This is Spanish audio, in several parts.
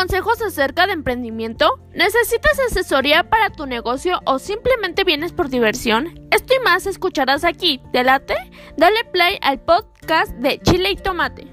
consejos acerca de emprendimiento? ¿Necesitas asesoría para tu negocio o simplemente vienes por diversión? Esto y más escucharás aquí. ¿Te late? Dale play al podcast de Chile y Tomate.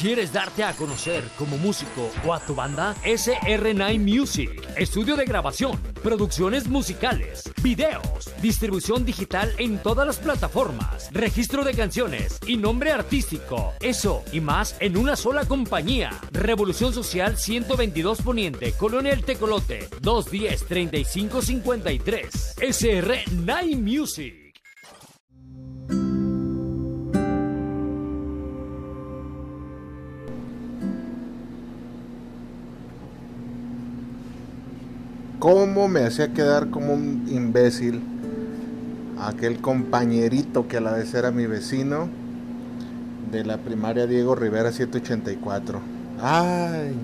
¿Quieres darte a conocer como músico o a tu banda? SR9 Music, estudio de grabación, producciones musicales, videos, distribución digital en todas las plataformas, registro de canciones y nombre artístico. Eso y más en una sola compañía. Revolución Social 122 Poniente, Colonia Tecolote, 210 3553. SR9 Music. Cómo me hacía quedar como un imbécil aquel compañerito que a la vez era mi vecino de la primaria Diego Rivera 784. Ay,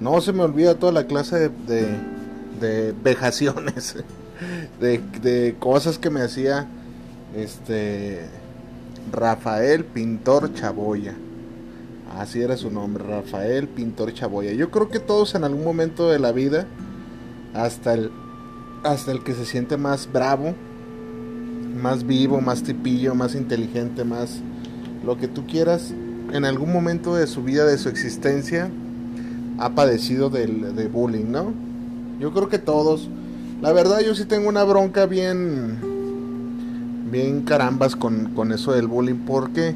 no se me olvida toda la clase de, de, vejaciones, de, de, cosas que me hacía este Rafael Pintor Chaboya. Así era su nombre, Rafael Pintor Chaboya. Yo creo que todos en algún momento de la vida hasta el, hasta el que se siente más bravo, más vivo, más tipillo, más inteligente, más lo que tú quieras, en algún momento de su vida, de su existencia, ha padecido del, de bullying, ¿no? Yo creo que todos. La verdad yo sí tengo una bronca bien, bien carambas con, con eso del bullying. ¿Por qué?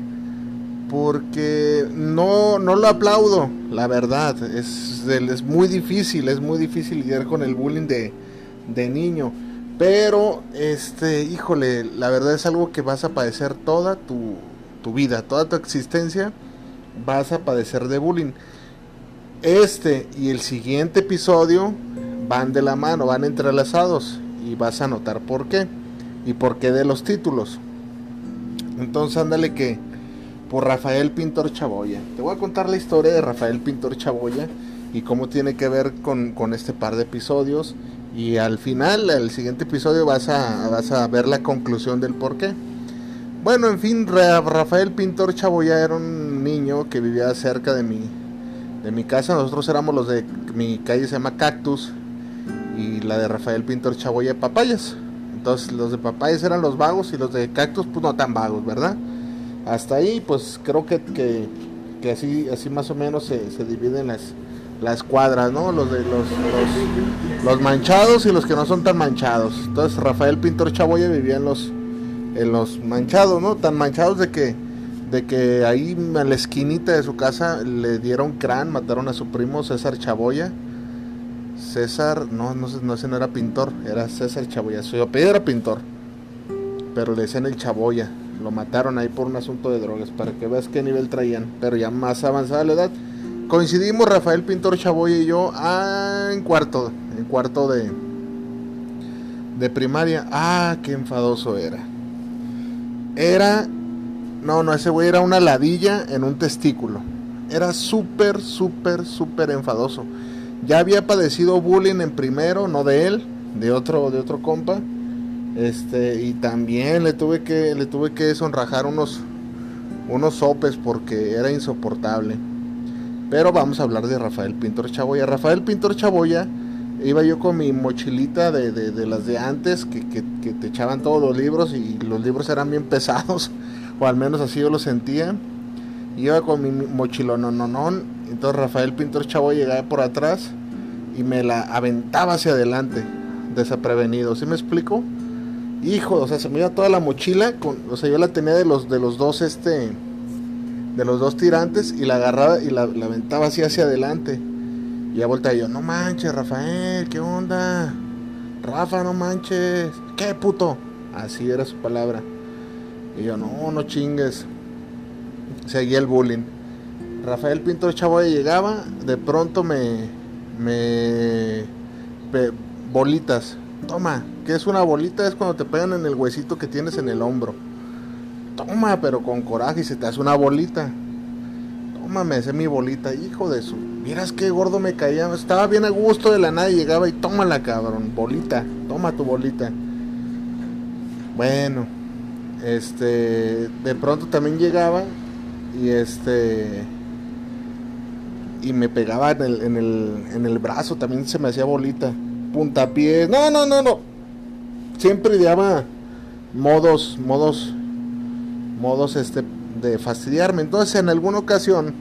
Porque no, no lo aplaudo, la verdad. Es, es muy difícil, es muy difícil lidiar con el bullying de, de niño. Pero, este, híjole, la verdad es algo que vas a padecer toda tu, tu vida, toda tu existencia, vas a padecer de bullying. Este y el siguiente episodio van de la mano, van entrelazados y vas a notar por qué y por qué de los títulos. Entonces, ándale que por Rafael Pintor Chaboya. Te voy a contar la historia de Rafael Pintor Chaboya y cómo tiene que ver con, este par de episodios. Y al final, el siguiente episodio, vas a, vas a ver la conclusión del por qué. Bueno, en fin, Rafael Pintor Chaboya era un niño que vivía cerca de mi, de mi casa. Nosotros éramos los de mi calle, se llama Cactus. Y la de Rafael Pintor Chaboya, Papayas. Entonces, los de Papayas eran los vagos y los de Cactus, pues no tan vagos, ¿verdad? Hasta ahí pues creo que, que, así, así más o menos se, se, dividen las, las cuadras, ¿no? Los de los, los, manchados y los que no son tan manchados. Entonces Rafael Pintor Chaboya vivía en los, en los manchados, ¿no? Tan manchados de que, de que ahí en la esquinita de su casa le dieron crán, mataron a su primo César Chaboya. César, no, no, no, ese no era pintor, era César Chaboya. Su apellido era pintor, pero le decían el Chaboya lo mataron ahí por un asunto de drogas, para que veas qué nivel traían, pero ya más avanzada la edad. Coincidimos Rafael Pintor Chaboy y yo ah, en cuarto, en cuarto de, de primaria. Ah, qué enfadoso era. Era, no, no, ese güey era una ladilla en un testículo. Era súper, súper, súper enfadoso. Ya había padecido bullying en primero, no de él, de otro, de otro compa este, y también le tuve que, le tuve que sonrajar unos, unos sopes porque era insoportable. Pero vamos a hablar de Rafael Pintor Chaboya. Rafael Pintor Chaboya, iba yo con mi mochilita de, de, las de antes, que, que, te echaban todos los libros y los libros eran bien pesados, o al menos así yo lo sentía. Iba con mi no. Entonces Rafael Pintor Chaboya llegaba por atrás y me la aventaba hacia adelante, desaprevenido. ¿Sí me explico? Hijo, o sea, se me iba toda la mochila, o sea, yo la tenía de los, de los dos, este, de los dos tirantes y la agarraba y la, aventaba así hacia adelante. Y ya volteaba yo, no manches, Rafael, ¿qué onda? Rafa, no manches, ¿qué puto? Así era su palabra. Y yo, no, no chingues. Seguía el bullying. Rafael Pinto Chavo llegaba, de pronto me, me, bolitas, toma, es una bolita? Es cuando te pegan en el huesito que tienes en el hombro. Toma, pero con coraje y se te hace una bolita. Tómame, ese mi bolita, hijo de su. Miras qué gordo me caía. Estaba bien a gusto de la nada y llegaba y tómala, cabrón. Bolita, toma tu bolita. Bueno, este, de pronto también llegaba y este y me pegaba en el, en el, en el brazo, también se me hacía bolita, puntapiés, no, no, no, no, siempre ideaba modos, modos, modos este de fastidiarme. Entonces en alguna ocasión,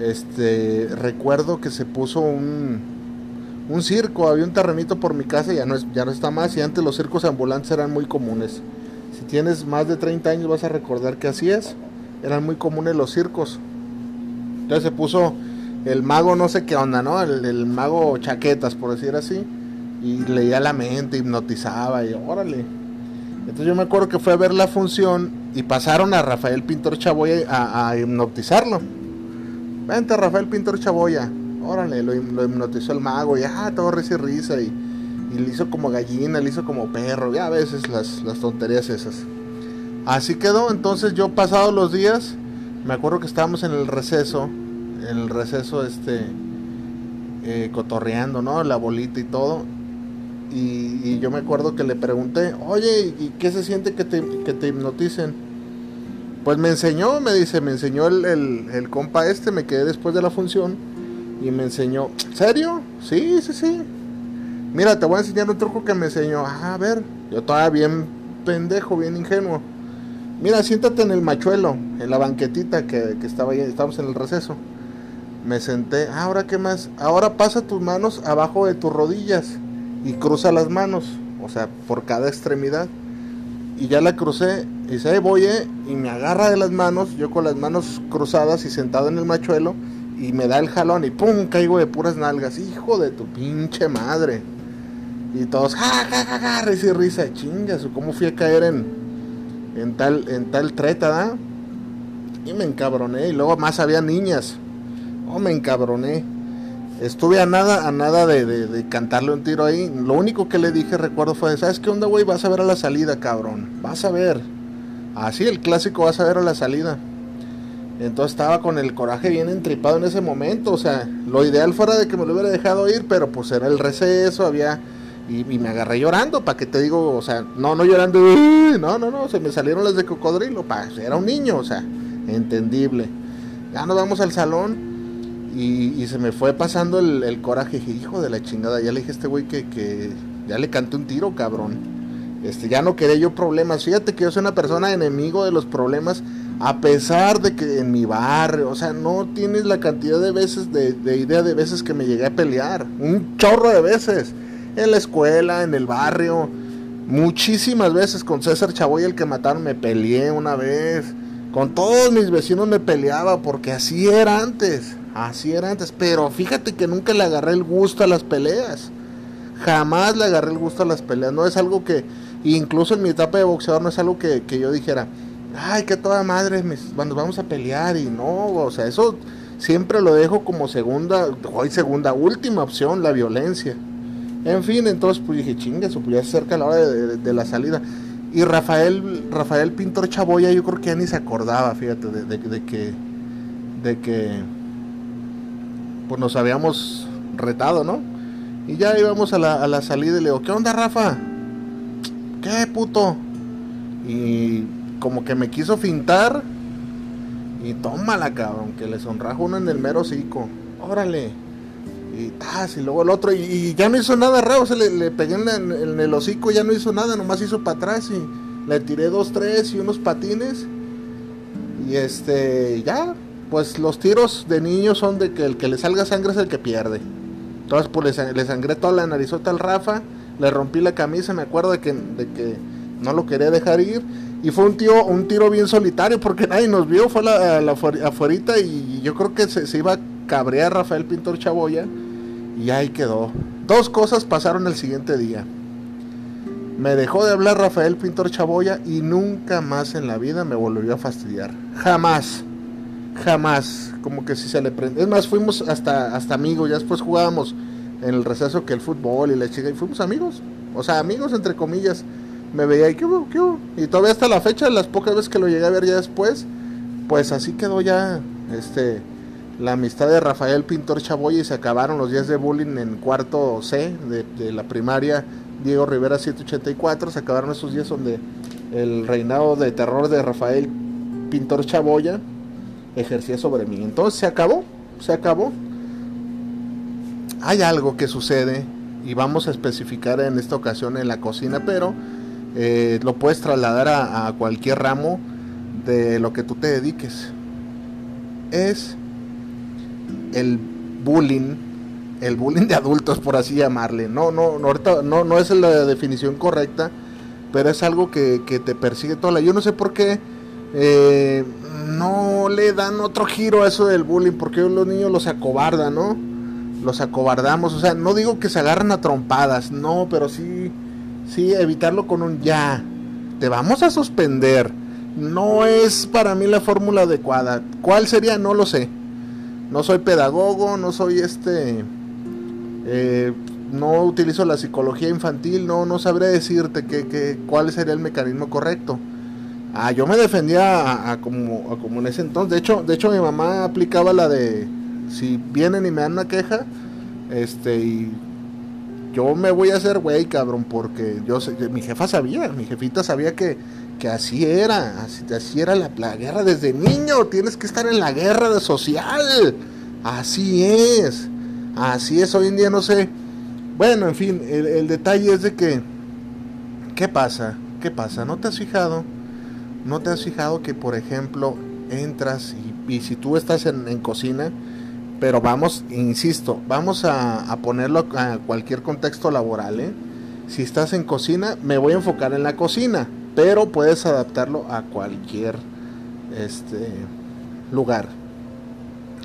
este, recuerdo que se puso un, un circo, había un terrenito por mi casa, ya no, es, ya no está más, y antes los circos ambulantes eran muy comunes. Si tienes más de 30 años vas a recordar que así es, eran muy comunes los circos. Entonces se puso el mago no sé qué onda, ¿no? El, el mago chaquetas, por decir así, y leía la mente, hipnotizaba, y órale. Entonces yo me acuerdo que fue a ver la función y pasaron a Rafael Pintor Chaboya a, hipnotizarlo. Vente Rafael Pintor Chaboya. Órale, lo, hipnotizó el mago y ah, todo risa y risa y, y le hizo como gallina, le hizo como perro, ya a veces las, las tonterías esas. Así quedó, entonces yo pasados los días, me acuerdo que estábamos en el receso, en el receso este, eh, cotorreando, ¿no? La bolita y todo, y, yo me acuerdo que le pregunté, oye, ¿y qué se siente que te, que te hipnoticen? Pues me enseñó, me dice, me enseñó el, el, compa este, me quedé después de la función y me enseñó, ¿serio? Sí, sí, sí. Mira, te voy a enseñar un truco que me enseñó. Ah, a ver, yo todavía bien pendejo, bien ingenuo. Mira, siéntate en el machuelo, en la banquetita que, que estaba ahí, estábamos en el receso. Me senté, ah, ahora qué más, ahora pasa tus manos abajo de tus rodillas y cruza las manos, o sea, por cada extremidad. Y ya la crucé, y dice, ahí voy, eh", y me agarra de las manos, yo con las manos cruzadas y sentado en el machuelo, y me da el jalón, y pum, caigo de puras nalgas, hijo de tu pinche madre. Y todos, ja, ja, ja, ja, risa y risa, chingas, ¿cómo fui a caer en, en tal, en tal treta, da? Y me encabroné, y luego más había niñas. Oh, me encabroné. Estuve a nada, a nada de, cantarle un tiro ahí. Lo único que le dije, recuerdo, fue, ¿sabes qué onda, güey? Vas a ver a la salida, cabrón. Vas a ver. Así, el clásico, vas a ver a la salida. Entonces estaba con el coraje bien entripado en ese momento. O sea, lo ideal fuera de que me lo hubiera dejado ir, pero pues era el receso, había... Y, y me agarré llorando, para que te digo, o sea, no, no llorando, no, no, no, se me salieron las de cocodrilo, pa, era un niño, o sea, entendible. Ya nos vamos al salón y, se me fue pasando el, coraje. Dije, hijo de la chingada, ya le dije a este güey que, que ya le canté un tiro, cabrón. Este, ya no quería yo problemas. Fíjate que yo soy una persona enemigo de los problemas, a pesar de que en mi barrio, o sea, no tienes la cantidad de veces, de, de idea de veces que me llegué a pelear. Un chorro de veces. En la escuela, en el barrio. Muchísimas veces con César Chavoy, el que mataron, me peleé una vez. Con todos mis vecinos me peleaba porque así era antes. Así era antes, pero fíjate que nunca le agarré el gusto a las peleas. Jamás le agarré el gusto a las peleas. No es algo que, incluso en mi etapa de boxeador, no es algo que, que yo dijera, ay, que toda madre, cuando vamos a pelear. Y no, o sea, eso siempre lo dejo como segunda, hoy segunda, última opción, la violencia. En fin, entonces pues dije, chingue, pues ya la hora de, de, de, la salida. Y Rafael, Rafael Pintor Chaboya, yo creo que ya ni se acordaba, fíjate, de, de que, de que pues nos habíamos retado, ¿no? Y ya íbamos a la, a la salida y le digo, ¿qué onda, Rafa? ¿Qué puto? Y como que me quiso fintar. Y tómala, cabrón, que le sonrajo uno en el mero hocico. Órale. Y tas, y luego el otro. Y, ya no hizo nada raro. O sea, le, pegué en, en, el hocico, ya no hizo nada, nomás hizo para atrás. Y le tiré dos, tres y unos patines. Y este, ya, pues los tiros de niños son de que el que le salga sangre es el que pierde. Entonces, pues le, sangré toda la narizota al Rafa, le rompí la camisa, me acuerdo de que, de que no lo quería dejar ir. Y fue un, tío, un tiro bien solitario porque nadie nos vio, fue la, la afuerita y yo creo que se, se, iba a cabrear Rafael Pintor Chaboya y ahí quedó. Dos cosas pasaron el siguiente día. Me dejó de hablar Rafael Pintor Chaboya y nunca más en la vida me volvió a fastidiar. Jamás jamás, como que si se le prende. Es más, fuimos hasta, hasta amigos, ya después jugábamos en el receso que el fútbol y la chica, y fuimos amigos, o sea, amigos entre comillas. Me veía y qué hubo, qué hubo. Y todavía hasta la fecha, las pocas veces que lo llegué a ver ya después, pues así quedó ya este la amistad de Rafael Pintor Chaboy y se acabaron los días de bullying en cuarto C de, de la primaria Diego Rivera 184, se acabaron esos días donde el reinado de terror de Rafael Pintor Chaboya ejercía sobre mí. Entonces se acabó, se acabó. Hay algo que sucede y vamos a especificar en esta ocasión en la cocina, pero eh, lo puedes trasladar a, cualquier ramo de lo que tú te dediques. Es el bullying el bullying de adultos, por así llamarle. No, no, no, ahorita no, no es la definición correcta, pero es algo que, te persigue toda la... Yo no sé por qué eh, no le dan otro giro a eso del bullying, porque los niños los acobardan, ¿no? Los acobardamos, o sea, no digo que se agarran a trompadas, no, pero sí, sí, evitarlo con un ya, te vamos a suspender. No es para mí la fórmula adecuada. ¿Cuál sería? No lo sé. No soy pedagogo, no soy este eh, no utilizo la psicología infantil, no, no sabré decirte que, cuál sería el mecanismo correcto. Ah, yo me defendía a, como, en ese entonces. De hecho, de hecho mi mamá aplicaba la de si vienen y me dan una queja, este y yo me voy a hacer güey, cabrón, porque yo mi jefa sabía, mi jefita sabía que, que así era, así, era la, guerra desde niño, tienes que estar en la guerra de social, así es. Así es, hoy en día no sé. Bueno, en fin, el, detalle es de que, ¿qué pasa? ¿Qué pasa? ¿No te has fijado? ¿No te has fijado que, por ejemplo, entras y, si tú estás en, cocina, pero vamos, insisto, vamos a, ponerlo a cualquier contexto laboral, ¿eh? Si estás en cocina, me voy a enfocar en la cocina, pero puedes adaptarlo a cualquier este lugar.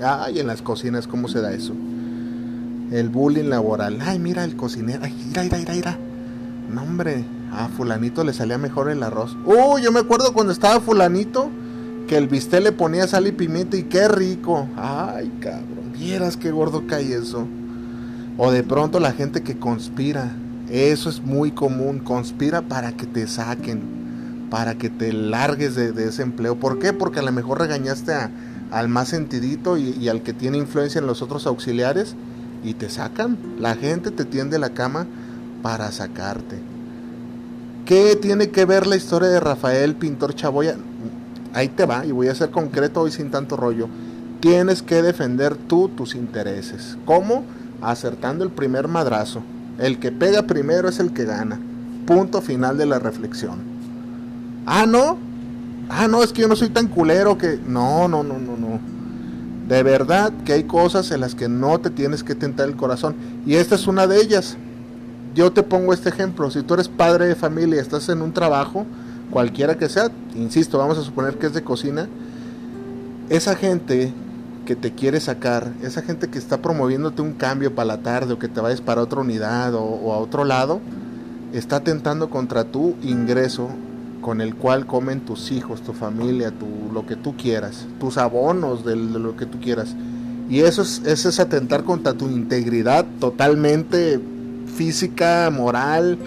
Ay, en las cocinas, ¿cómo se da eso? el bullying laboral. Ay, mira el cocinero. Ay, mira, mira, mira. No, hombre. A fulanito le salía mejor el arroz. Uy, yo me acuerdo cuando estaba fulanito que el bistec le ponía sal y pimienta y qué rico. Ay, cabrón. Vieras qué gordo cae eso. O de pronto la gente que conspira. Eso es muy común. Conspira para que te saquen. Para que te largues de, ese empleo. ¿Por qué? Porque a lo mejor regañaste al más sentidito y al que tiene influencia en los otros auxiliares y te sacan. La gente te tiende la cama para sacarte. ¿Qué tiene que ver la historia de Rafael Pintor Chaboya? Ahí te va, y voy a ser concreto hoy sin tanto rollo. Tienes que defender tú tus intereses. ¿Cómo? Acertando el primer madrazo. El que pega primero es el que gana. Punto final de la reflexión. Ah, no. Ah, no, es que yo no soy tan culero que... No, no, no, no, no. De verdad que hay cosas en las que no te tienes que tentar el corazón. Y esta es una de ellas. Yo te pongo este ejemplo. Si tú eres padre de familia estás en un trabajo, cualquiera que sea, insisto, vamos a suponer que es de cocina, esa gente que te quiere sacar, esa gente que está promoviéndote un cambio para la tarde o que te vayas para otra unidad o, a otro lado, está tentando contra tu ingreso con el cual comen tus hijos, tu familia, tu, lo que tú quieras, tus abonos de, lo que tú quieras. Y eso es, eso es atentar contra tu integridad totalmente física, moral,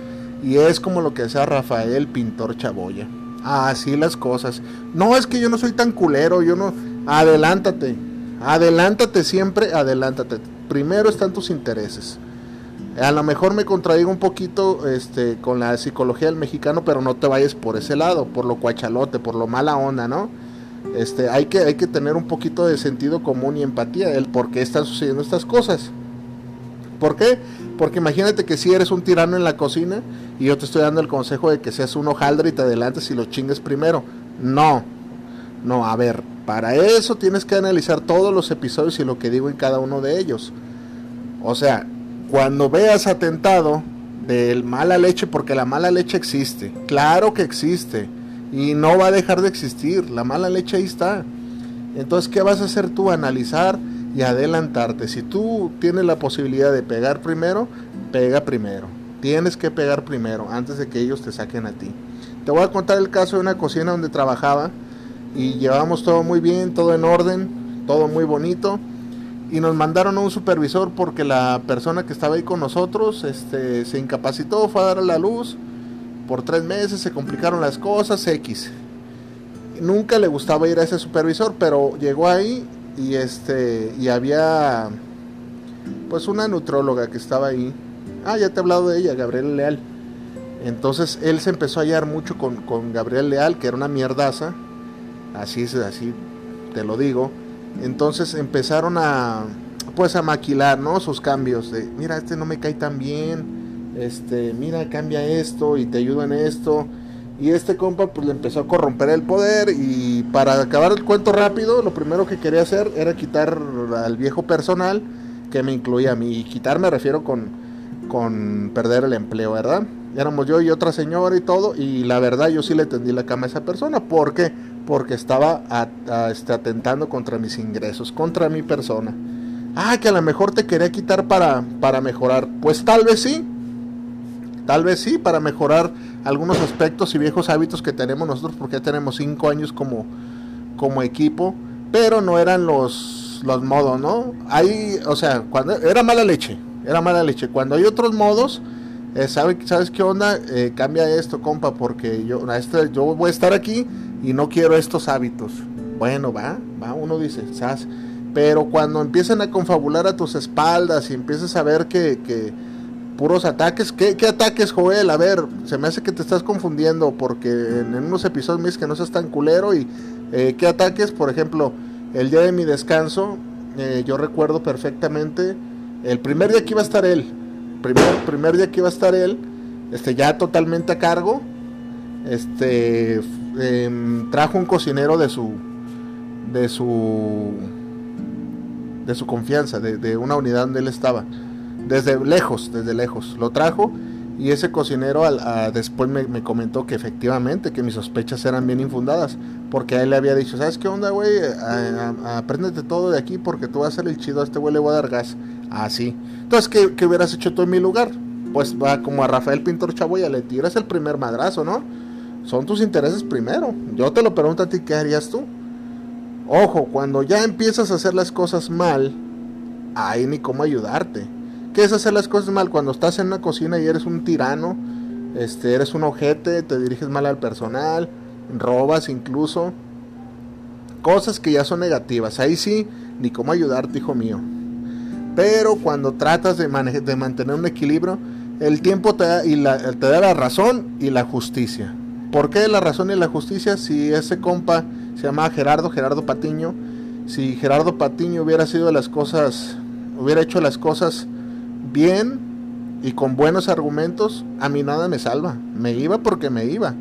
y es como lo que hacía Rafael Pintor Chaboya. Así las cosas. No es que yo no soy tan culero, yo no... Adelántate, adelántate siempre, adelántate. Primero están tus intereses. A lo mejor me contradigo un poquito este, con la psicología del mexicano, pero no te vayas por ese lado, por lo cuachalote, por lo mala onda, ¿no? Este, hay, que, hay que tener un poquito de sentido común y empatía, el por qué están sucediendo estas cosas. ¿Por qué? Porque imagínate que si eres un tirano en la cocina y yo te estoy dando el consejo de que seas un hojaldre y te adelantes y lo chingues primero. No, no, a ver, para eso tienes que analizar todos los episodios y lo que digo en cada uno de ellos. O sea, cuando veas atentado del mala leche, porque la mala leche existe, claro que existe, y no va a dejar de existir, la mala leche ahí está. Entonces, ¿qué vas a hacer tú? Analizar y adelantarte. Si tú tienes la posibilidad de pegar primero, pega primero. Tienes que pegar primero antes de que ellos te saquen a ti. Te voy a contar el caso de una cocina donde trabajaba y llevamos todo muy bien, todo en orden, todo muy bonito y nos mandaron a un supervisor porque la persona que estaba ahí con nosotros este, se incapacitó, fue a dar a la luz por tres meses, se complicaron las cosas, X. Nunca le gustaba ir a ese supervisor, pero llegó ahí y este y había pues una nutróloga que estaba ahí. Ah, ya te he hablado de ella, Gabriela Leal. Entonces él se empezó a hallar mucho con, con Gabriel Leal, que era una mierdaza, así es, así te lo digo. Entonces empezaron a, pues a maquilar, ¿no? Sus cambios de, mira, este no me cae tan bien, este, mira, cambia esto y te ayudo en esto. Y este compa pues le empezó a corromper el poder y para acabar el cuento rápido, lo primero que quería hacer era quitar al viejo personal que me incluía a mí. Y quitar me refiero con, con perder el empleo, ¿verdad? Éramos yo y otra señora y todo, y la verdad yo sí le tendí la cama a esa persona. ¿Por qué? Porque estaba este, atentando contra mis ingresos, contra mi persona. Ah, que a lo mejor te quería quitar para, para mejorar. Pues tal vez sí. Tal vez sí, para mejorar algunos aspectos y viejos hábitos que tenemos nosotros, porque ya tenemos cinco años como, como equipo, pero no eran los, los modos, ¿no? Ahí, o sea, cuando era mala leche, era mala leche. Cuando hay otros modos, eh, ¿sabes qué onda? Eh, cambia esto, compa, porque yo, este, yo voy a estar aquí y no quiero estos hábitos. Bueno, va, va, uno dice, ¿sabes? Pero cuando empiezan a confabular a tus espaldas y empiezas a ver que puros ataques. ¿Qué, ataques, Joel? A ver, se me hace que te estás confundiendo porque en, unos episodios me dices que no seas tan culero y eh, qué ataques, por ejemplo, el día de mi descanso, eh, yo recuerdo perfectamente el primer día que iba a estar él, primer, primer día que iba a estar él, este, ya totalmente a cargo, este, em, trajo un cocinero de su, de su, de su confianza, de, de una unidad donde él estaba desde lejos, desde lejos. Lo trajo y ese cocinero después me, comentó que efectivamente, que mis sospechas eran bien infundadas, porque a él le había dicho, ¿sabes qué onda, güey? Apréndete todo de aquí porque tú vas a ser el chido, a este güey le voy a dar gas. Así. Entonces, ¿qué, hubieras hecho tú en mi lugar? Pues va como a Rafael Pintor Chaboya, le tiras el primer madrazo, ¿no? Son tus intereses primero. Yo te lo pregunto a ti, ¿qué harías tú? Ojo, cuando ya empiezas a hacer las cosas mal, hay ni cómo ayudarte. ¿Qué es hacer las cosas mal? Cuando estás en una cocina y eres un tirano, este, eres un ojete, te diriges mal al personal, robas incluso. Cosas que ya son negativas. Ahí sí, ni cómo ayudarte, hijo mío. Pero cuando tratas de, de mantener un equilibrio, el tiempo te da, y la, te da la razón y la justicia. ¿Por qué la razón y la justicia? Si ese compa se llama Gerardo, Gerardo Patiño, si Gerardo Patiño hubiera sido las cosas, hubiera hecho las cosas bien y con buenos argumentos, a mí nada me salva. Me iba porque me iba.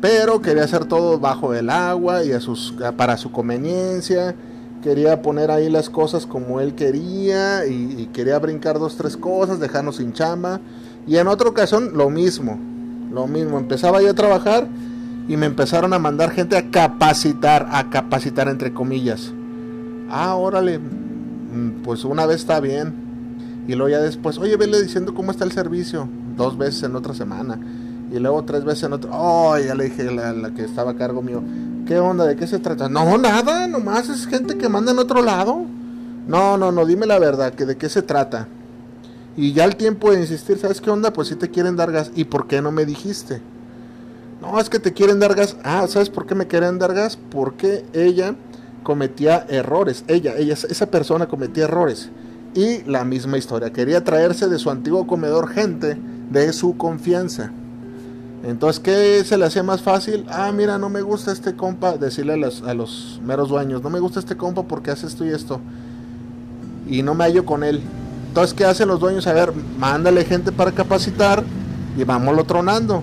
Pero quería hacer todo bajo el agua y a sus, para su conveniencia. Quería poner ahí las cosas como él quería y, quería brincar dos, tres cosas, dejarnos sin chamba. Y en otra ocasión lo mismo, lo mismo. Empezaba yo a trabajar y me empezaron a mandar gente a capacitar, a capacitar entre comillas. Ah, órale, mm, pues una vez está bien, y luego ya después, oye, vele diciendo cómo está el servicio. Dos veces en otra semana. Y luego tres veces en otro. Oh, ya le dije a la, que estaba a cargo mío. ¿Qué onda? ¿De qué se trata? No, nada, nomás es gente que manda en otro lado. No, no, no, dime la verdad, que de qué se trata. Y ya el tiempo de insistir, ¿sabes qué onda? Pues si te quieren dar gas. ¿Y por qué no me dijiste? No, es que te quieren dar gas. Ah, ¿sabes por qué me quieren dar gas? Porque ella cometía errores. Ella, ella, esa persona cometía errores. Y la misma historia, quería traerse de su antiguo comedor gente de su confianza. Entonces, ¿qué se le hacía más fácil? Ah, mira, no me gusta este compa, decirle a los, a los meros dueños, no me gusta este compa porque hace esto y esto. Y no me hallo con él. Entonces, ¿qué hacen los dueños? A ver, mándale gente para capacitar y vámonos tronando.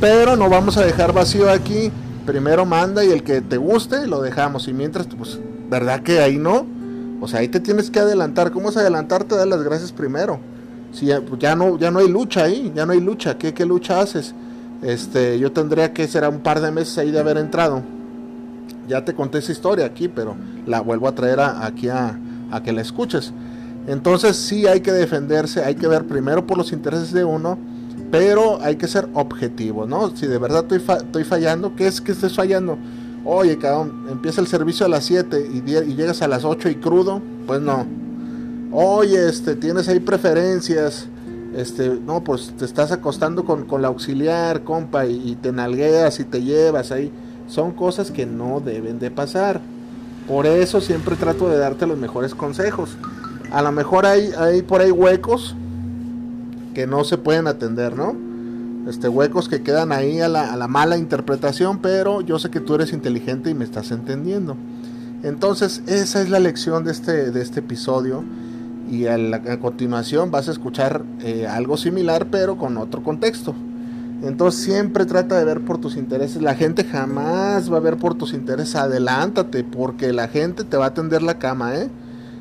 Pero no vamos a dejar vacío aquí. Primero manda y el que te guste lo dejamos. Y mientras, pues, ¿verdad que ahí no? O sea, ahí te tienes que adelantar. ¿Cómo es adelantarte? Dar las gracias primero. Si ya, pues ya, no, ya no hay lucha ahí, ya no hay lucha. ¿Qué, ¿Qué lucha haces? Este, yo tendría que ser un par de meses ahí de haber entrado. Ya te conté esa historia aquí, pero la vuelvo a traer aquí a, a que la escuches. Entonces sí hay que defenderse, hay que ver primero por los intereses de uno, pero hay que ser objetivo, ¿no? Si de verdad estoy, estoy fallando, ¿qué es que estés fallando? Oye, cabrón, empieza el servicio a las 7 y, llegas a las 8 y crudo, pues no. Oye, este, tienes ahí preferencias. Este, no, pues te estás acostando con, la auxiliar, compa, y, te nalgueas y te llevas ahí. Son cosas que no deben de pasar. Por eso siempre trato de darte los mejores consejos. A lo mejor hay, hay por ahí huecos que no se pueden atender, ¿no? Este, huecos que quedan ahí a la, mala interpretación, pero yo sé que tú eres inteligente y me estás entendiendo. Entonces, esa es la lección de este, de este episodio. Y a continuación vas a escuchar eh, algo similar, pero con otro contexto. Entonces siempre trata de ver por tus intereses. La gente jamás va a ver por tus intereses. Adelántate, porque la gente te va a tender la cama, ¿eh?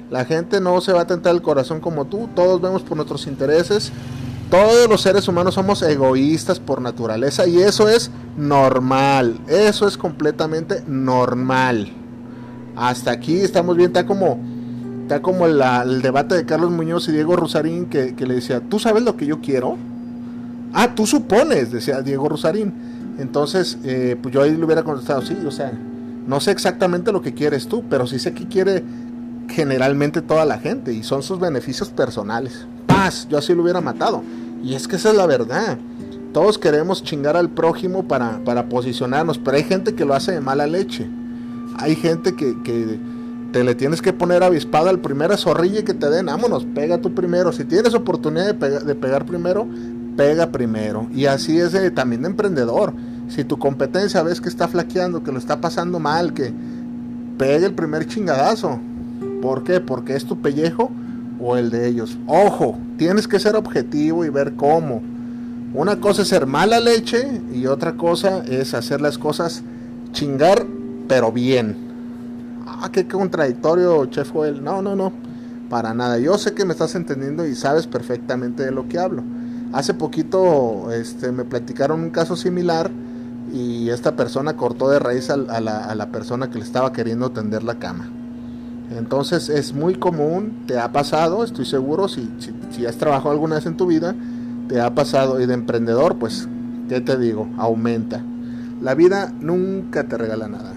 La gente no se va a tentar el corazón como tú. Todos vemos por nuestros intereses. Todos los seres humanos somos egoístas por naturaleza y eso es normal. Eso es completamente normal. Hasta aquí estamos bien. Está como, está como el debate de Carlos Muñoz y Diego Rosarín que, que le decía, ¿tú sabes lo que yo quiero? Ah, tú supones, decía Diego Rosarín. Entonces, eh, pues yo ahí le hubiera contestado, sí, o sea, no sé exactamente lo que quieres tú, pero sí sé que quiere generalmente toda la gente y son sus beneficios personales. Yo así lo hubiera matado. Y es que esa es la verdad. Todos queremos chingar al prójimo para, para posicionarnos, pero hay gente que lo hace de mala leche. Hay gente que, te le tienes que poner avispado al primero zorrille que te den, vámonos, pega tú primero. Si tienes oportunidad de, pega, de pegar primero, pega primero. Y así es también de emprendedor. Si tu competencia ves que está flaqueando, que lo está pasando mal, que pegue el primer chingadazo. ¿Por qué? Porque es tu pellejo o el de ellos. Ojo, tienes que ser objetivo y ver cómo. Una cosa es ser mala leche y otra cosa es hacer las cosas chingar, pero bien. Ah, qué contradictorio, Chef Joel. No, no, no. Para nada. Yo sé que me estás entendiendo y sabes perfectamente de lo que hablo. Hace poquito este, me platicaron un caso similar y esta persona cortó de raíz a, la, a, la, persona que le estaba queriendo tender la cama. Entonces es muy común, te ha pasado, estoy seguro, si, si, has trabajado alguna vez en tu vida, te ha pasado y de emprendedor, pues, ¿qué te digo? Aumenta. La vida nunca te regala nada.